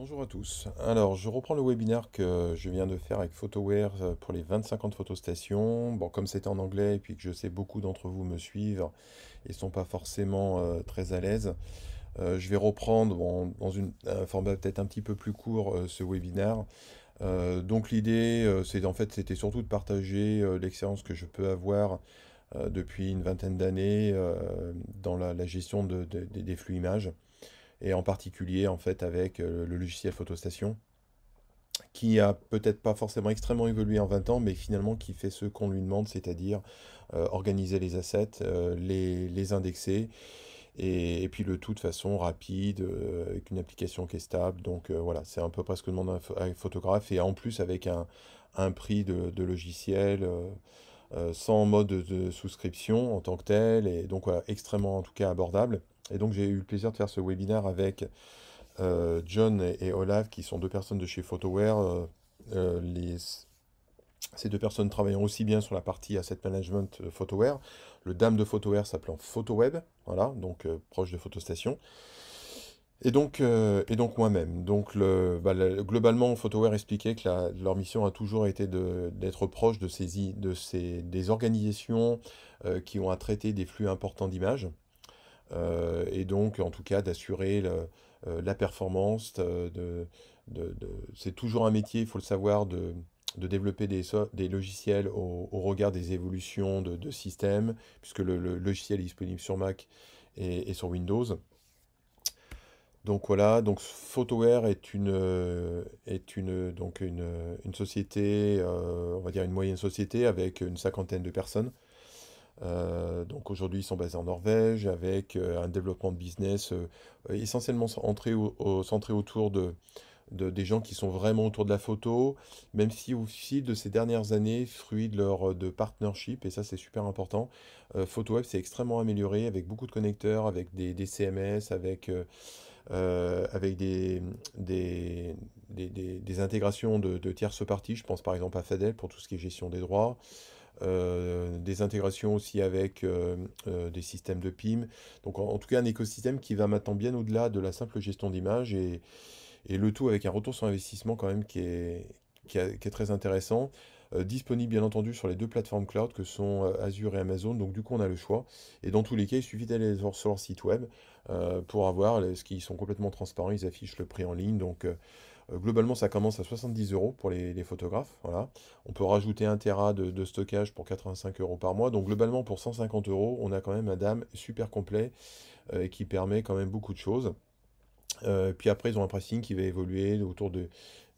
Bonjour à tous. Alors, je reprends le webinaire que je viens de faire avec Photoware euh, pour les 25 ans de photostations. Bon, comme c'était en anglais et puis que je sais beaucoup d'entre vous me suivent et sont pas forcément euh, très à l'aise, euh, je vais reprendre dans une, un format peut-être un petit peu plus court ce webinaire. donc l'idée, c'est en fait, c'était surtout de partager l'expérience que je peux avoir depuis une vingtaine d'années dans la, gestion des flux images et en particulier en fait avec euh, le logiciel Photostation qui a peut-être pas forcément extrêmement évolué en 20 ans, mais finalement qui fait ce qu'on lui demande, c'est-à-dire euh, organiser les assets, euh, les, indexer, et, puis le tout de façon rapide, avec une application qui est stable. Donc voilà, c'est un peu presque le demande un photographe, et en plus avec un, prix de, logiciel. sans mode de souscription en tant que tel, et donc voilà, extrêmement en tout cas abordable. Et donc j'ai eu le plaisir de faire ce webinaire avec euh, John et, Olaf, qui sont deux personnes de chez Photoware. Euh, euh, ces deux personnes travaillant aussi bien sur la partie asset management Photoware, le dame de Photoware s'appelant PhotoWeb, voilà, donc proche de Photostation. Et donc, et donc moi-même. Donc bah, globalement, Photoware expliquait que leur mission a toujours été d'être proche de ces, de ces, des organisations qui ont à traiter des flux importants d'images. Euh, et donc en tout cas d'assurer euh, la performance. De, c'est toujours un métier, il faut le savoir, de, développer des, logiciels au, regard des évolutions de, systèmes, puisque le, logiciel est disponible sur Mac et, sur Windows. Donc voilà, donc Photoware est une, société, euh, on va dire une moyenne société avec une cinquantaine de personnes. Euh, donc aujourd'hui, ils sont basés en Norvège avec euh, un développement de business euh, essentiellement centré, autour de, des gens qui sont vraiment autour de la photo, même si au fil de ces dernières années, fruit de leur de partnership, et ça c'est super important, PhotoWeb s'est extrêmement amélioré avec beaucoup de connecteurs, avec des, CMS, avec, avec des, des, des, intégrations de, de tierces parties. Je pense par exemple à Fadel pour tout ce qui est gestion des droits. Euh, des intégrations aussi avec euh, euh, des systèmes de PIM. Donc en, tout cas un écosystème qui va maintenant bien au-delà de la simple gestion d'image et, le tout avec un retour sur investissement quand même qui est, qui, est très intéressant. disponible bien entendu sur les deux plateformes cloud que sont Azure et Amazon, donc du coup on a le choix. Et dans tous les cas, il suffit d'aller sur leur site web pour avoir ce qui sont complètement transparents, ils affichent le prix en ligne. Donc globalement, ça commence à 70 euros pour les, photographes. On peut rajouter un Tera de, stockage pour 85 euros par mois. Donc globalement, pour 150 euros, on a quand même un DAM super complet euh, qui permet quand même beaucoup de choses. Euh, puis après, ils ont un pricing qui va évoluer autour de,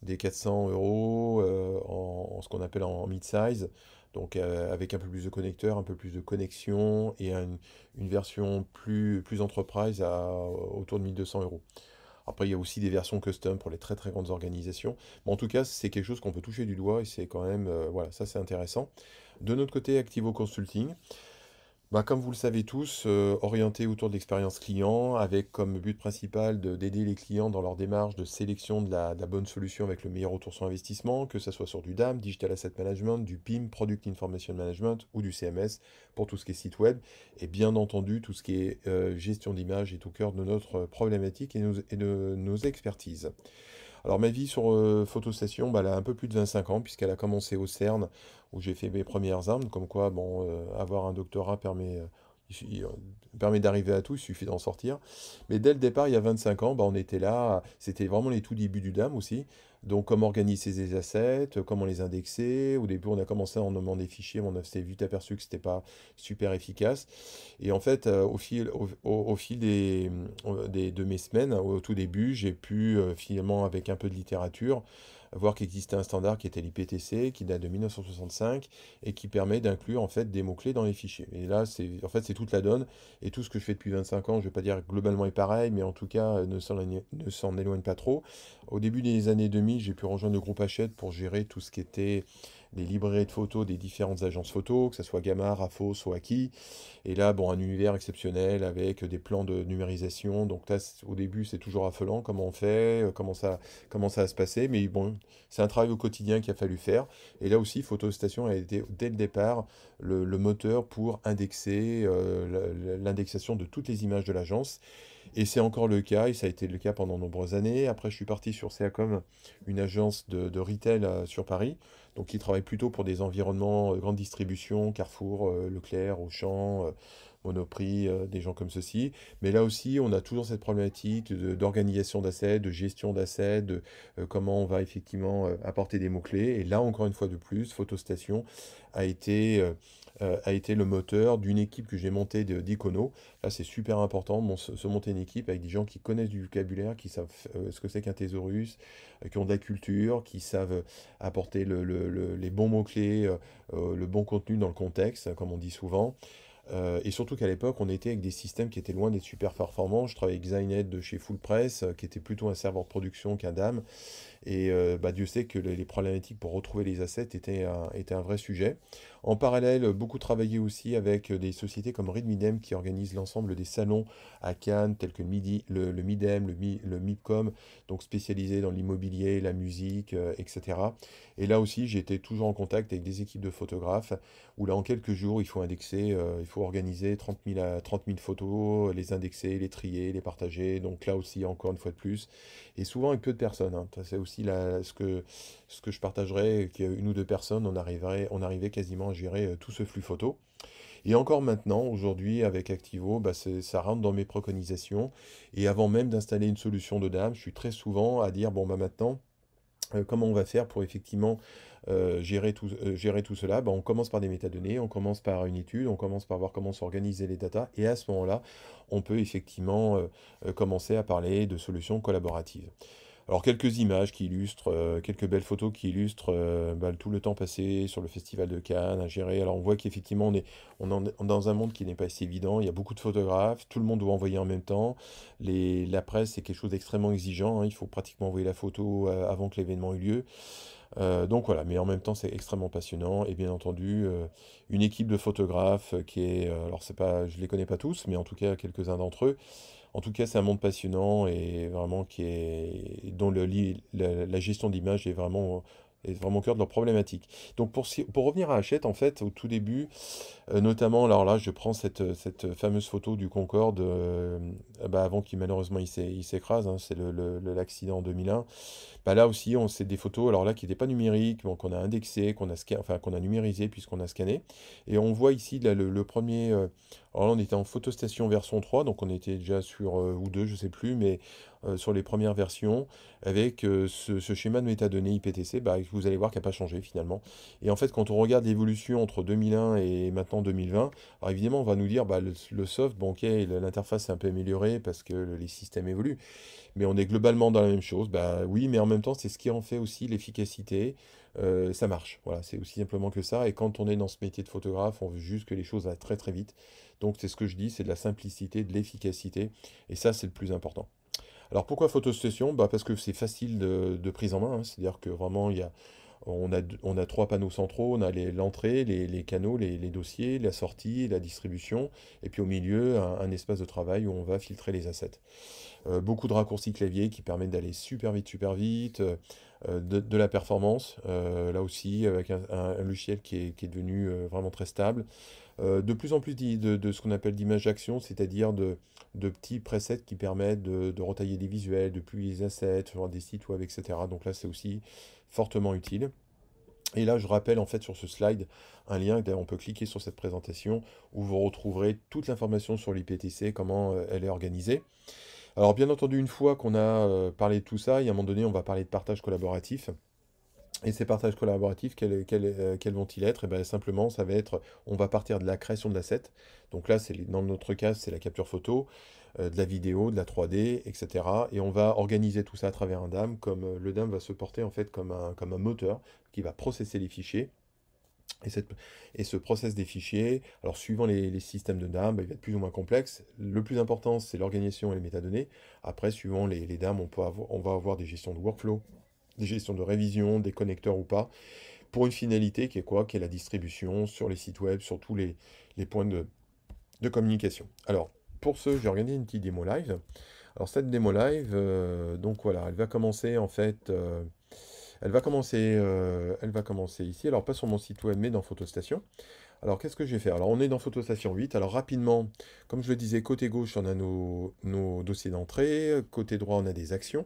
des 400 euros en, ce qu'on appelle en mid-size. Donc avec un peu plus de connecteurs, un peu plus de connexion et une, version plus, plus enterprise à autour de 1200 euros. Après, il y a aussi des versions custom pour les très très grandes organisations. Mais en tout cas, c'est quelque chose qu'on peut toucher du doigt et c'est quand même, euh, voilà, ça c'est intéressant. De notre côté, Activo Consulting, bah, comme vous le savez tous, euh, orienté autour de l'expérience client, avec comme but principal d'aider les clients dans leur démarche de sélection de la, bonne solution avec le meilleur retour sur investissement, que ce soit sur du DAM, Digital Asset Management, du PIM, Product Information Management ou du CMS pour tout ce qui est site web. Et bien entendu, tout ce qui est euh, gestion d'image est au cœur de notre problématique et, et de nos expertises. Alors ma vie sur euh, Photostation, bah, elle a un peu plus de 25 ans, puisqu'elle a commencé au CERN, où j'ai fait mes premières armes, comme quoi bon, euh, avoir un doctorat permet, euh, permet d'arriver à tout, il suffit d'en sortir. Mais dès le départ, il y a 25 ans, bah, on était là, c'était vraiment les tout débuts du DAM aussi. Donc, comment organiser ses assets, comment les indexer. Au début, on a commencé en nommant des fichiers, mais on s'est vite aperçu que ce n'était pas super efficace. Et en fait, euh, au fil, au, fil des, de mes semaines, au tout début, j'ai pu euh, finalement, avec un peu de littérature, voir qu'il existait un standard qui était l'IPTC, qui date de 1965, et qui permet d'inclure en fait des mots-clés dans les fichiers. Et là, c'est en fait c'est toute la donne, et tout ce que je fais depuis 25 ans, je ne vais pas dire globalement est pareil, mais en tout cas ne s'en éloigne pas trop. Au début des années 2000, j'ai pu rejoindre le groupe Hachette pour gérer tout ce qui était les librairies de photos des différentes agences photos, que ce soit Gamma, Rafos ou Aki. Et là, bon, un univers exceptionnel avec des plans de numérisation. Donc là, au début, c'est toujours affolant comment on fait, euh, comment ça, comment ça va se passer. Mais bon, c'est un travail au quotidien qu'il a fallu faire. Et là aussi, Photostation a été dès le départ le, moteur pour indexer euh, l'indexation de toutes les images de l'agence. Et c'est encore le cas, et ça a été le cas pendant de nombreuses années. Après, je suis parti sur Seacom, une agence de, de retail euh, sur Paris, donc qui travaille plutôt pour des environnements euh, grande distribution, Carrefour, euh, Leclerc, Auchan, euh, Monoprix, des gens comme ceci. Mais là aussi, on a toujours cette problématique d'organisation d'assets, de gestion d'assets, de comment on va effectivement apporter des mots-clés. Et là, encore une fois de plus, Photostation a été, euh, a été le moteur d'une équipe que j'ai montée d'Icono. Là, c'est super important, mon- se, monter une équipe avec des gens qui connaissent du vocabulaire, qui savent euh, ce que c'est qu'un thésaurus, euh, qui ont de la culture, qui savent apporter le- le- le- les bons mots-clés, le bon contenu dans le contexte, comme on dit souvent. Et surtout qu'à l'époque, on était avec des systèmes qui étaient loin d'être super performants. Je travaillais avec Zynet de chez Full Press, qui était plutôt un serveur de production qu'un DAM. Et bah, Dieu sait que les, problématiques pour retrouver les assets étaient un vrai sujet. En parallèle, beaucoup travaillé aussi avec euh, des sociétés comme Read Midem qui organisent l'ensemble des salons à Cannes, tels que le, Midem, le, Mi- le MIPCOM, donc spécialisé dans l'immobilier, la musique, euh, etc. Et là aussi, été toujours en contact avec des équipes de photographes où là, en quelques jours, il faut indexer, euh, il faut organiser 30 000, à- 30 000 photos, les indexer, les trier, les partager. Donc là aussi, encore une fois de plus, et souvent avec peu de personnes. hein. C'est aussi ce que, ce que je partagerais, qu'une ou deux personnes, on arriverait, on arrivait quasiment gérer euh, tout ce flux photo. Et encore maintenant, aujourd'hui, avec Activo, bah, ça rentre dans mes préconisations. Et avant même d'installer une solution de DAM, je suis très souvent à dire, bon, bah maintenant, euh, comment on va faire pour effectivement euh, gérer tout, cela? Ben, on commence par des métadonnées, on commence par une étude, on commence par voir comment s'organiser les datas, et à ce moment-là, on peut effectivement commencer à parler de solutions collaboratives. Alors quelques images qui illustrent, euh, quelques belles photos qui illustrent euh, bah, tout le temps passé sur le festival de Cannes à gérer. Alors on voit qu'effectivement on est, on est dans un monde qui n'est pas si évident. Il y a beaucoup de photographes, tout le monde doit envoyer en même temps. Les, la presse c'est quelque chose d'extrêmement exigeant. hein. Il faut pratiquement envoyer la photo euh, avant que l'événement ait lieu. Donc voilà, mais en même temps c'est extrêmement passionnant et bien entendu une équipe de photographes qui est, alors c'est pas, je les connais pas tous, mais en tout cas quelques-uns d'entre eux. En tout cas, c'est un monde passionnant et vraiment qui est dont la, gestion d'image est vraiment au cœur de leur problématique. Donc pour, pour revenir à Hachette, en fait, au tout début, euh, notamment, alors là, je prends cette, cette fameuse photo du Concorde, euh, bah, avant qu'il malheureusement il s'é- il s'écrase, hein, c'est le- le- l'accident en 2001. Bah, là aussi, on c'est des photos, alors là, qui n'étaient pas numériques, qu'on a indexé, qu'on a, enfin, qu'on a numérisé puisqu'on a scanné. Et on voit ici le premier, euh, alors là, on était en photostation version 3, donc on était déjà sur, euh, ou 2, je sais plus, mais euh, sur les premières versions, avec euh, ce, schéma de métadonnées IPTC, bah, vous allez voir qu'il n'a pas changé finalement. Et en fait, quand on regarde l'évolution entre 2001 et maintenant 2020, alors évidemment, on va nous dire, bah, le, le soft, bon, ok, l'interface est un peu améliorée parce que les systèmes évoluent, mais on est globalement dans la même chose. Bah oui, mais en même temps, c'est ce qui en fait aussi l'efficacité. Euh, ça marche. Voilà, c'est aussi simplement que ça. Et quand on est dans ce métier de photographe, on veut juste que les choses aillent très très vite. Donc c'est ce que je dis, c'est de la simplicité, de l'efficacité. Et ça, c'est le plus important. Alors pourquoi photostation? Bah parce que c'est facile de, prise en main. hein. C'est-à-dire que vraiment, il y a, on a, on a trois panneaux centraux. On a l'entrée, les, canaux, les, dossiers, la sortie, la distribution. Et puis au milieu, un, espace de travail où on va filtrer les assets. Euh, beaucoup de raccourcis clavier qui permettent d'aller super vite, super vite, euh, de, de la performance, euh, là aussi, avec un, logiciel qui est, qui est devenu euh, vraiment très stable. Euh, de plus en plus de, de ce qu'on appelle d'image d'action, c'est-à-dire de, de petits presets qui permettent de, retailler des visuels, de publier des assets sur des sites web, etc. Donc là, c'est aussi fortement utile. Et là, je rappelle en fait sur ce slide un lien, d'ailleurs on peut cliquer sur cette présentation, où vous retrouverez toute l'information sur l'IPTC, comment euh, elle est organisée. Alors bien entendu, une fois qu'on a euh, parlé de tout ça, il y a un moment donné, on va parler de partage collaboratif. Et ces partages collaboratifs, euh, quels vont-ils être? Et bien simplement, ça va être, on va partir de la création de l'asset. Donc là, c'est dans notre cas, c'est la capture photo, euh, de la vidéo, de la 3D, etc. Et on va organiser tout ça à travers un DAM, comme le DAM va se porter en fait comme un, comme un moteur qui va processer les fichiers. Et, cette- et ce process des fichiers, alors suivant les, les systèmes de DAM, bah, il va être plus ou moins complexe. Le plus important, c'est l'organisation et les métadonnées. Après, suivant les, les DAM, on, peut avoir, on va avoir des gestions de workflow, des gestions de révision, des connecteurs ou pas, pour une finalité qui est quoi? Qui est la distribution sur les sites web, sur tous les, les points de, de communication. Alors, pour ce, j'ai organisé une petite démo live. Alors, cette démo live, euh, donc voilà, elle va commencer en fait. euh, elle va commencer, euh, elle va commencer ici. Alors, pas sur mon site web, mais dans Photostation. Alors, qu'est-ce que je vais faire? Alors, on est dans PhotoStation 8. Alors, rapidement, comme je le disais, côté gauche, on a nos, dossiers d'entrée. Côté droit, on a des actions.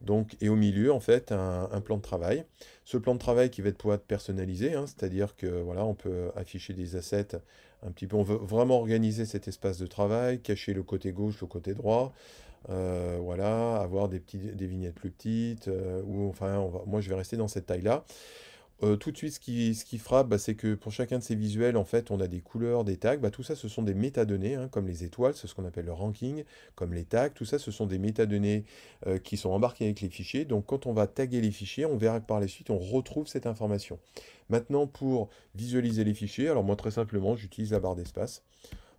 Donc, et au milieu, en fait, un, un plan de travail. Ce plan de travail qui va être pouvoir être personnalisé, hein, c'est-à-dire que voilà, on peut afficher des assets un petit peu. On veut vraiment organiser cet espace de travail, cacher le côté gauche, le côté droit. Euh, voilà, avoir des des vignettes plus petites, euh, ou enfin, moi je vais rester dans cette taille-là. Euh, tout de suite, ce qui, ce qui frappe, bah, c'est que pour chacun de ces visuels, en fait, on a des couleurs, des tags. Bah, tout ça, ce sont des métadonnées, hein, comme les étoiles, c'est ce qu'on appelle le ranking, comme les tags. Tout ça, ce sont des métadonnées qui sont embarquées avec les fichiers. Donc, quand on va taguer les fichiers, on verra que par la suite, on retrouve cette information. Maintenant, pour visualiser les fichiers, alors moi, très simplement, j'utilise la barre d'espace.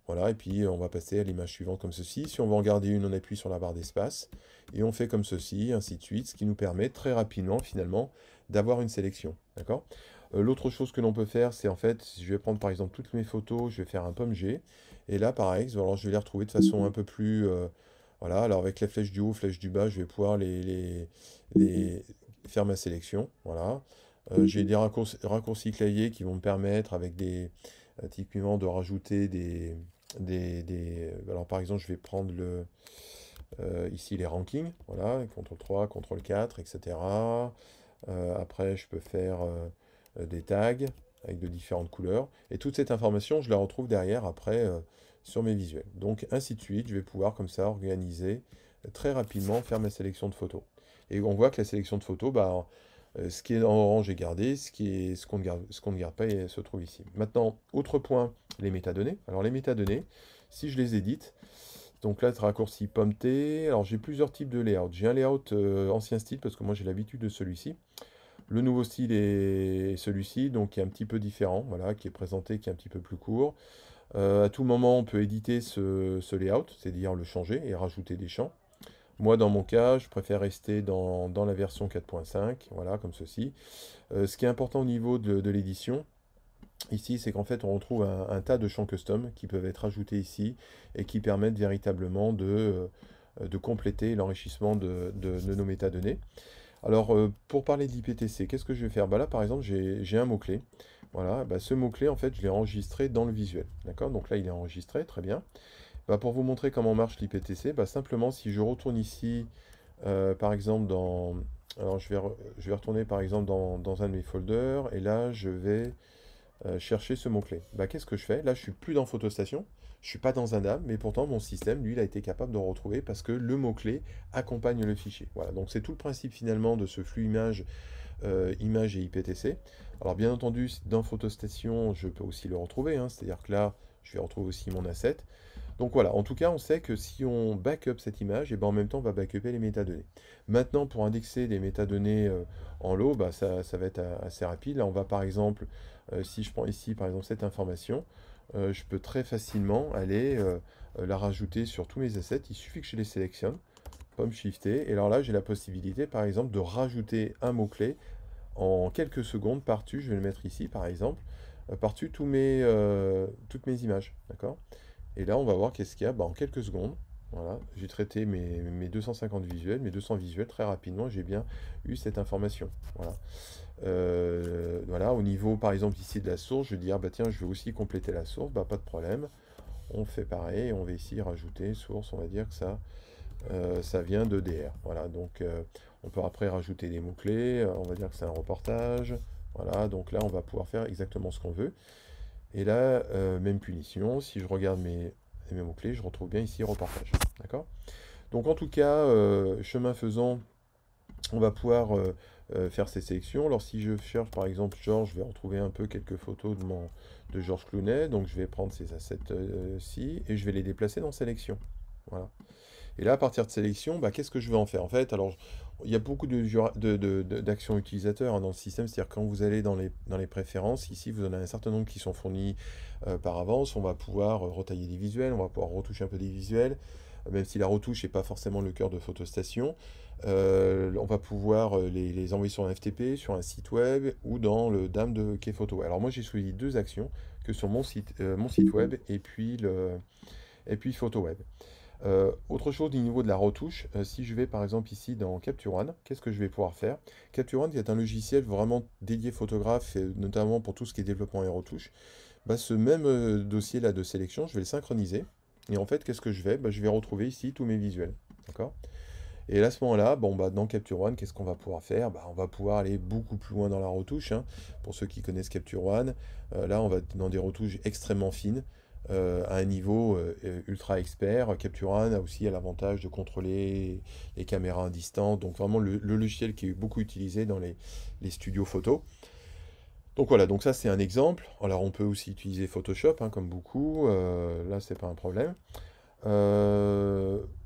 Voilà, et puis on va passer à l'image suivante comme ceci. Si on veut en garder une, on appuie sur la barre d'espace, et on fait comme ceci, ainsi de suite, ce qui nous permet très rapidement, finalement, d'avoir une sélection. D'accord? Euh, l'autre chose que l'on peut faire, c'est en fait, je vais prendre par exemple toutes mes photos, je vais faire un pomme G, et là, pareil, alors je vais les retrouver de façon un peu plus... euh, voilà, alors avec la flèche du haut, flèche du bas, je vais pouvoir les, faire ma sélection. Voilà. Euh, j'ai des raccourcis, raccourcis clavier qui vont me permettre, avec des typiquement, de rajouter des, des, des- Alors par exemple, je vais prendre le, euh, ici les rankings. Voilà, CTRL 3, CTRL 4, etc. Euh, après, je peux faire euh, euh, des tags avec de différentes couleurs. Et toute cette information, je la retrouve derrière après euh, sur mes visuels. Donc ainsi de suite, je vais pouvoir comme ça organiser euh, très rapidement, faire ma sélection de photos. Et on voit que la sélection de photos, bah, euh, ce qui est en orange est gardé, ce qu'on ne garde, qu'on ne garde pas se trouve ici. Maintenant, autre point, les métadonnées. Alors les métadonnées, si je les édite, donc là, raccourci pomme T. Alors j'ai plusieurs types de layout. J'ai un layout euh, ancien style parce que moi j'ai l'habitude de celui-ci. Le nouveau style est celui-ci, donc qui est un petit peu différent, voilà, qui est présenté, qui est un petit peu plus court. Euh, à tout moment, on peut éditer ce, layout, c'est-à-dire le changer et rajouter des champs. Moi, dans mon cas, je préfère rester dans, la version 4.5, voilà, comme ceci. Euh, ce qui est important au niveau de l'édition, ici, c'est qu'en fait, on retrouve un, tas de champs custom qui peuvent être ajoutés ici et qui permettent véritablement de, euh, compléter l'enrichissement de, nos métadonnées. Alors, euh, pour parler de l'IPTC, qu'est-ce que je vais faire? Bah là, par exemple, j'ai un mot-clé. Voilà, bah, ce mot-clé, en fait, je l'ai enregistré dans le visuel. D'accord? Donc là, il est enregistré, très bien. Bah, pour vous montrer comment marche l'IPTC, simplement, si je retourne ici, euh, par exemple, dans... Alors, je vais, je vais retourner, par exemple, dans, dans un de mes folders, et là, je vais euh, chercher ce mot-clé. Bah, qu'est-ce que je fais? Là, je suis plus dans PhotoStation, je suis pas dans un DAB, mais pourtant, mon système, lui, il a été capable de le retrouver parce que le mot-clé accompagne le fichier. Voilà, donc c'est tout le principe, finalement, de ce flux image, euh, image et IPTC. Alors, bien entendu, dans PhotoStation, je peux aussi le retrouver, hein, c'est-à-dire que là, je vais retrouver aussi mon asset. Donc voilà, en tout cas, on sait que si on backup cette image, et ben en même temps, on va backuper les métadonnées. Maintenant, pour indexer des métadonnées euh, en lot, bah, ça, ça va être assez rapide. Là, on va par exemple, si je prends ici, par exemple, cette information, euh, je peux très facilement aller euh, euh, la rajouter sur tous mes assets. Il suffit que je les sélectionne, pomme shifter, et alors là, j'ai la possibilité, par exemple, de rajouter un mot-clé en quelques secondes par-dessus. Je vais le mettre ici, par exemple, euh, par-dessus tous mes, euh, toutes mes images. D'accord? Et là, on va voir qu'est-ce qu'il y a. Bah, en quelques secondes, voilà, j'ai traité mes, mes 250 visuels, mes 200 visuels très rapidement. J'ai bien eu cette information. Voilà. Euh, voilà, au niveau, par exemple, ici de la source, je vais dire, bah tiens, je vais aussi compléter la source. Bah, pas de problème. On fait pareil. On va ici rajouter source. On va dire que ça, euh, ça vient de DR. Voilà, donc euh, on peut après rajouter des mots-clés. On va dire que c'est un reportage. Voilà, donc là, on va pouvoir faire exactement ce qu'on veut. Et là, même punition, si je regarde mes, mes mots-clés, je retrouve bien ici reportage. D'accord? Donc en tout cas, chemin faisant, on va pouvoir euh, euh, faire ces sélections. Alors si je cherche par exemple Georges, je vais retrouver un peu quelques photos de, mon, de Georges Clounet. Donc je vais prendre ces assets-ci et je vais les déplacer dans sélection. Voilà. Et là, à partir de sélection, bah, qu'est-ce que je vais en faire? En fait, alors, il y a beaucoup jura- de- d'actions utilisateurs hein, dans le système, c'est-à-dire quand vous allez dans les, dans les préférences, ici, vous en avez un certain nombre qui sont fournis euh, par avance. On va pouvoir euh, retailler des visuels, on va pouvoir retoucher un peu des visuels, euh, même si la retouche n'est pas forcément le cœur de PhotoStation. Euh, on va pouvoir euh, les, envoyer sur un FTP, sur un site web ou dans le DAM de Kphoto. Alors moi, j'ai choisi deux actions que sur mon site, euh, mon site web et puis, le, et puis PhotoWeb. Euh, autre chose au niveau de la retouche, si je vais par exemple ici dans Capture One, qu'est-ce que je vais pouvoir faire? Capture One est un logiciel vraiment dédié photographe, et notamment pour tout ce qui est développement et retouche. bah, ce même euh, dossier-là de sélection, je vais le synchroniser. Et en fait, qu'est-ce que je vais? Bah, je vais retrouver ici tous mes visuels. D'accord? Et à ce moment-là, bon, bah, dans Capture One, qu'est-ce qu'on va pouvoir faire? Bah, on va pouvoir aller beaucoup plus loin dans la retouche. hein. Pour ceux qui connaissent Capture One, euh, là, on va dans des retouches extrêmement fines, euh, à un niveau euh, ultra expert. Capture One a aussi l'avantage de contrôler les caméras à distance. Donc vraiment le, logiciel qui est beaucoup utilisé dans les, studios photo. Donc voilà, donc ça c'est un exemple. Alors on peut aussi utiliser Photoshop, hein, comme beaucoup. là, c'est pas un problème.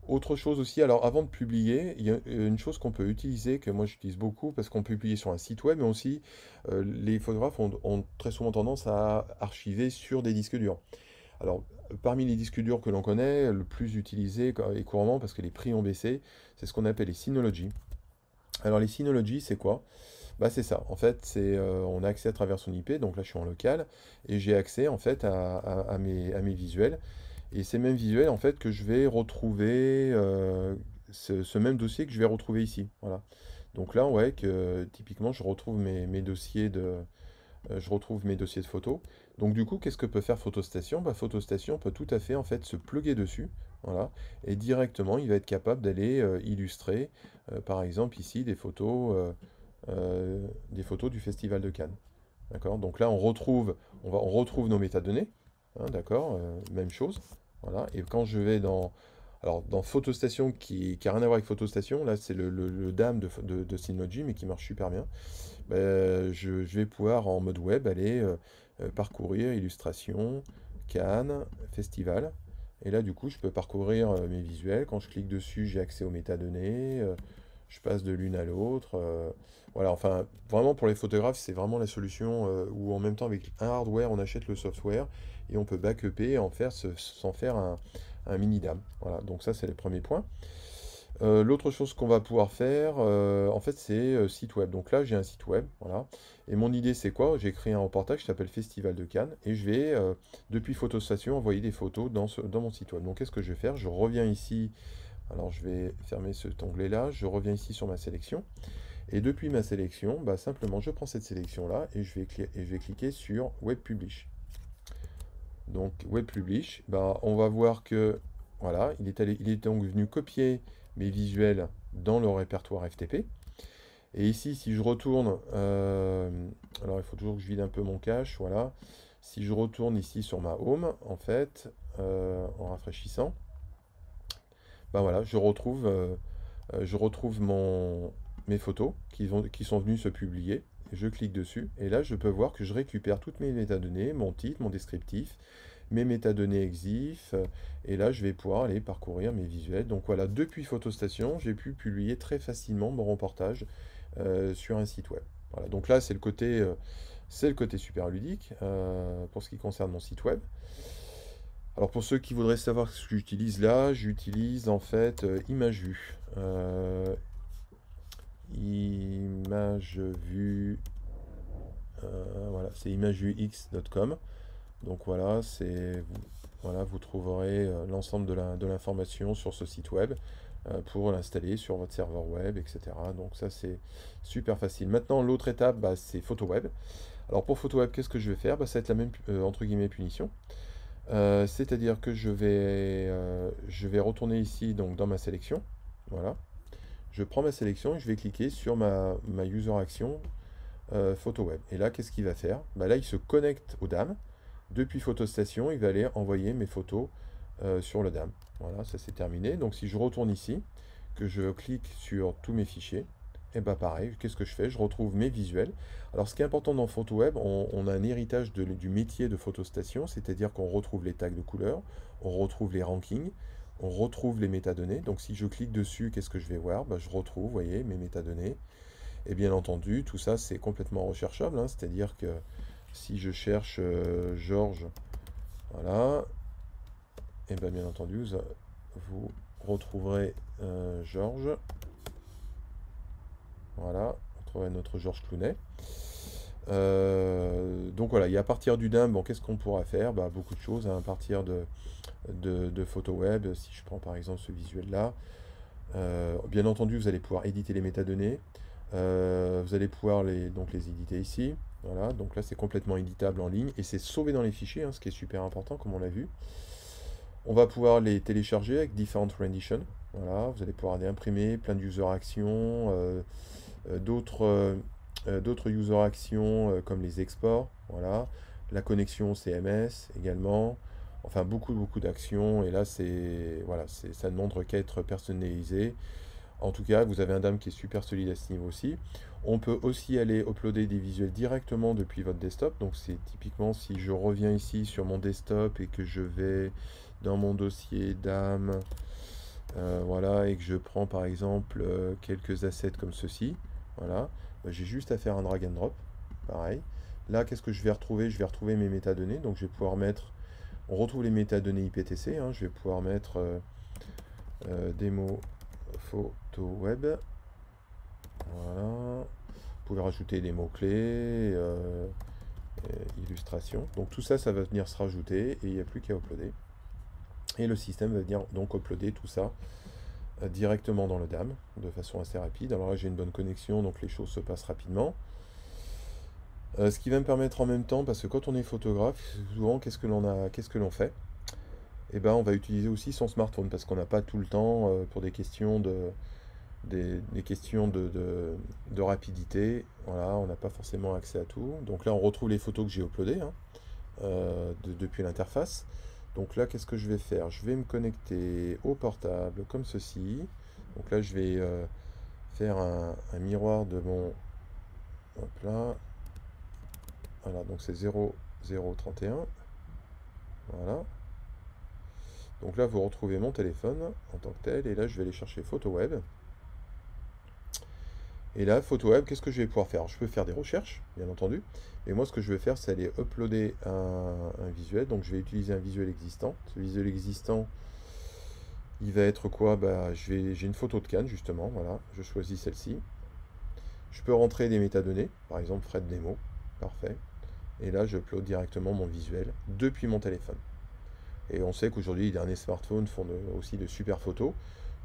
Autre chose aussi, alors avant de publier, il y a une chose qu'on peut utiliser, que moi j'utilise beaucoup, parce qu'on peut publier sur un site web, mais aussi euh, les photographes ont, très souvent tendance à archiver sur des disques durs. Alors, parmi les disques durs que l'on connaît, le plus utilisé et couramment, parce que les prix ont baissé, c'est ce qu'on appelle les Synology. Alors les Synology, c'est quoi? Bah c'est ça. En fait, euh, on a accès à travers son IP. Donc là, je suis en local et j'ai accès en fait à mes visuels. Et ces mêmes visuels, en fait, que je vais retrouver euh, ce, même dossier que je vais retrouver ici. Voilà. Donc là, ouais, que typiquement, je retrouve mes, dossiers de, euh, je retrouve mes dossiers de photos. Donc du coup, qu'est-ce que peut faire Photostation? Bah, Photostation peut tout à fait en fait se plugger dessus. Voilà. Et directement, il va être capable d'aller euh, illustrer, par exemple ici, des photos. des photos du Festival de Cannes. D'accord? Donc là, on retrouve, on va, on retrouve nos métadonnées. hein, d'accord? Même chose. Voilà. Et quand je vais dans, alors, dans Photostation, qui n'a rien à voir avec Photostation, là, c'est le, le, le DAM de, de, Synology, mais qui marche super bien. Je, je vais pouvoir, en mode web, aller euh, euh, parcourir illustration, Cannes, festival. Et là, du coup, je peux parcourir euh, mes visuels. Quand je clique dessus, j'ai accès aux métadonnées. Je passe de l'une à l'autre. euh, voilà, enfin, vraiment pour les photographes, c'est vraiment la solution euh, où en même temps, avec un hardware, on achète le software et on peut backuper en faire, se- s'en faire un, mini DAM. Voilà, donc ça, c'est le premier point. Euh, l'autre chose qu'on va pouvoir faire, en fait, c'est site web. Donc là, j'ai un site web, voilà. Et mon idée, c'est quoi? J'ai créé un reportage qui s'appelle Festival de Cannes et je vais, depuis Photostation, envoyer des photos ce- dans mon site web. Donc, qu'est-ce que je vais faire? Je reviens ici. Alors, je vais fermer cet onglet-là. Je reviens ici sur ma sélection. Et depuis ma sélection, bah, simplement, je prends cette sélection-là et je vais, cli- et je vais cliquer sur Web Publish. Donc, Web Publish, bah, on va voir que, voilà, il est allé, il est donc venu copier mes visuels dans le répertoire FTP. Et ici, si je retourne, euh, alors il faut toujours que je vide un peu mon cache, voilà. Si je retourne ici sur ma home, en fait, euh, en rafraîchissant, ben voilà, je retrouve, euh, euh, je retrouve mon, mes photos qui, vont, qui sont venues se publier. Je clique dessus et là, je peux voir que je récupère toutes mes métadonnées, mon titre, mon descriptif, mes métadonnées EXIF. euh, Et là, je vais pouvoir aller parcourir mes visuels. Donc voilà, depuis Photostation, j'ai pu publier très facilement mon reportage sur un site web. Voilà, donc là, c'est le côté, le côté super ludique pour ce qui concerne mon site web. Alors pour ceux qui voudraient savoir ce que j'utilise là, j'utilise en fait euh, Image. Euh, euh, voilà, c'est imagevuex.com. Donc voilà, vous, trouverez euh, l'ensemble de l'information sur ce site web pour l'installer sur votre serveur web, etc. Donc ça c'est super facile. Maintenant l'autre étape, bah, c'est PhotoWeb. Alors pour PhotoWeb, qu'est-ce que je vais faire? Bah, ça va être la même entre guillemets punition. Euh, c'est-à-dire que je vais, euh, je vais retourner ici donc dans ma sélection. Voilà. Je prends ma sélection et je vais cliquer sur ma, user action euh, photo web. Et là, qu'est-ce qu'il va faire? Bah là, il se connecte au DAM. Depuis Photostation, il va aller envoyer mes photos sur le DAM. Voilà, ça c'est terminé. Donc si je retourne ici, que je clique sur tous mes fichiers, et bah pareil, qu'est-ce que je fais? Je retrouve mes visuels. Alors ce qui est important dans PhotoWeb, on, a un héritage du métier de photostation, c'est-à-dire qu'on retrouve les tags de couleurs, on retrouve les rankings, on retrouve les métadonnées. Donc si je clique dessus, qu'est-ce que je vais voir? Bah, je retrouve, vous voyez, mes métadonnées. Et bien entendu, tout ça c'est complètement recherchable, hein, c'est-à-dire que si je cherche euh, Georges, voilà, et bien bien entendu, vous, vous retrouverez euh, Georges. Voilà, vous trouverez notre Georges Clounet. Euh, donc voilà, et à partir du DIM, bon, qu'est-ce qu'on pourra faire? Bah, beaucoup de choses, hein, à partir de, de, de photo web, si je prends par exemple ce visuel-là. Euh, bien entendu, vous allez pouvoir éditer les métadonnées. Euh, vous allez pouvoir les, donc les éditer ici. Voilà, donc là c'est complètement éditable en ligne et c'est sauvé dans les fichiers, hein, ce qui est super important comme on l'a vu. On va pouvoir les télécharger avec différentes renditions. Voilà, vous allez pouvoir les imprimer, plein de user actions, euh, d'autres euh, d'autres user actions comme les exports. Voilà, la connexion CMS également. Enfin, beaucoup, beaucoup d'actions. Et là, c'est voilà, ça ne montre qu'à être personnalisé. En tout cas, vous avez un DAM qui est super solide à ce niveau aussi. On peut aussi aller uploader des visuels directement depuis votre desktop. Donc c'est typiquement si je reviens ici sur mon desktop et que je vais dans mon dossier DAM, euh, voilà, et que je prends par exemple euh, quelques assets comme ceci, voilà, bah, j'ai juste à faire un drag and drop, pareil. Là, qu'est-ce que je vais retrouver? Je vais retrouver mes métadonnées, donc je vais pouvoir mettre, on retrouve les métadonnées IPTC, hein. je vais pouvoir mettre euh, démo photo web, voilà. Vous pouvez rajouter des mots-clés, euh, illustrations. Donc tout ça, ça va venir se rajouter et il n'y a plus qu'à uploader. Et le système va venir donc uploader tout ça euh, directement dans le DAM de façon assez rapide. Alors là, j'ai une bonne connexion, donc les choses se passent rapidement. Euh, ce qui va me permettre en même temps, parce que quand on est photographe, souvent, qu'est-ce que l'on a, qu'est-ce que l'on fait? Eh ben, on va utiliser aussi son smartphone, parce qu'on n'a pas tout le temps pour des questions de, des, questions de, rapidité. Voilà, on n'a pas forcément accès à tout. Donc là, on retrouve les photos que j'ai uploadées hein, euh, depuis l'interface. Donc là, qu'est-ce que je vais faire? Je vais me connecter au portable comme ceci. Donc là, je vais euh, faire un, miroir de mon... Hop là. Voilà, donc c'est 0031. Voilà. Donc là, vous retrouvez mon téléphone en tant que tel. Et là, je vais aller chercher Photo Web. Et là, photo web, qu'est-ce que je vais pouvoir faire? Je peux faire des recherches, bien entendu. Mais moi, ce que je vais faire, c'est aller uploader un, visuel. Donc, je vais utiliser un visuel existant. Ce visuel existant, il va être quoi? Bah, J'ai une photo de canne, justement. Voilà, je choisis celle-ci. Je peux rentrer des métadonnées, par exemple Fred Demo. Parfait. Et là, je upload directement mon visuel depuis mon téléphone. Et on sait qu'aujourd'hui, les derniers smartphones font aussi de super photos.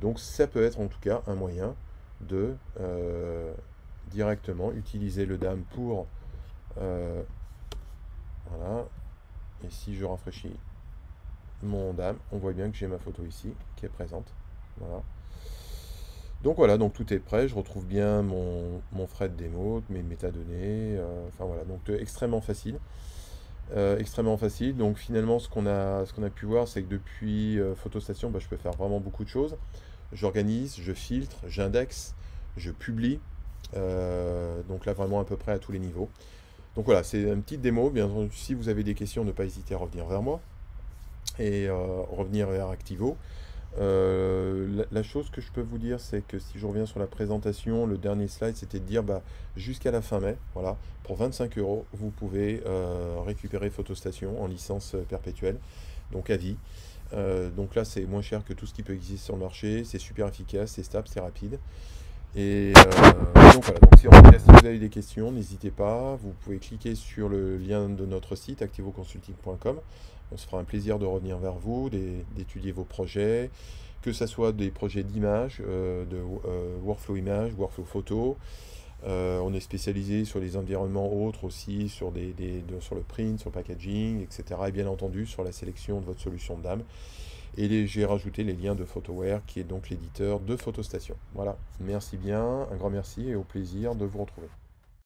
Donc, ça peut être en tout cas un moyen de euh, directement utiliser le DAM pour... Euh, voilà. Et si je rafraîchis mon DAM, on voit bien que j'ai ma photo ici qui est présente. Voilà. Donc voilà, donc tout est prêt, je retrouve bien mon, mon de démo, mes métadonnées, euh, enfin voilà, donc extrêmement facile. extrêmement facile, donc finalement ce qu'on a, ce qu'on a pu voir c'est que depuis PhotoStation, bah, je peux faire vraiment beaucoup de choses j'organise, je filtre, j'indexe, je publie. Euh, donc là, vraiment à peu près à tous les niveaux. Donc voilà, c'est une petite démo. Bien entendu, si vous avez des questions, ne pas hésiter à revenir vers moi et euh, revenir vers Activo. Euh, la, chose que je peux vous dire, c'est que si je reviens sur la présentation, le dernier slide, c'était de dire bah, jusqu'à la fin mai, voilà, pour 25 euros, vous pouvez récupérer Photostation en licence perpétuelle, donc à vie. Euh, donc là, c'est moins cher que tout ce qui peut exister sur le marché. C'est super efficace, c'est stable, c'est rapide. Et euh, donc voilà, donc si, vous avez des questions, n'hésitez pas. Vous pouvez cliquer sur le lien de notre site activoconsulting.com. On se fera un plaisir de revenir vers vous, d'étudier vos projets, que ce soit des projets d'image, euh, de workflow image, workflow photo, euh, on est spécialisé sur les environnements autres aussi, sur, le print, sur le packaging, etc. Et bien entendu sur la sélection de votre solution de dame. Et j'ai rajouté les liens de Photoware, qui est donc l'éditeur de PhotoStation. Voilà, merci bien, un grand merci et au plaisir de vous retrouver.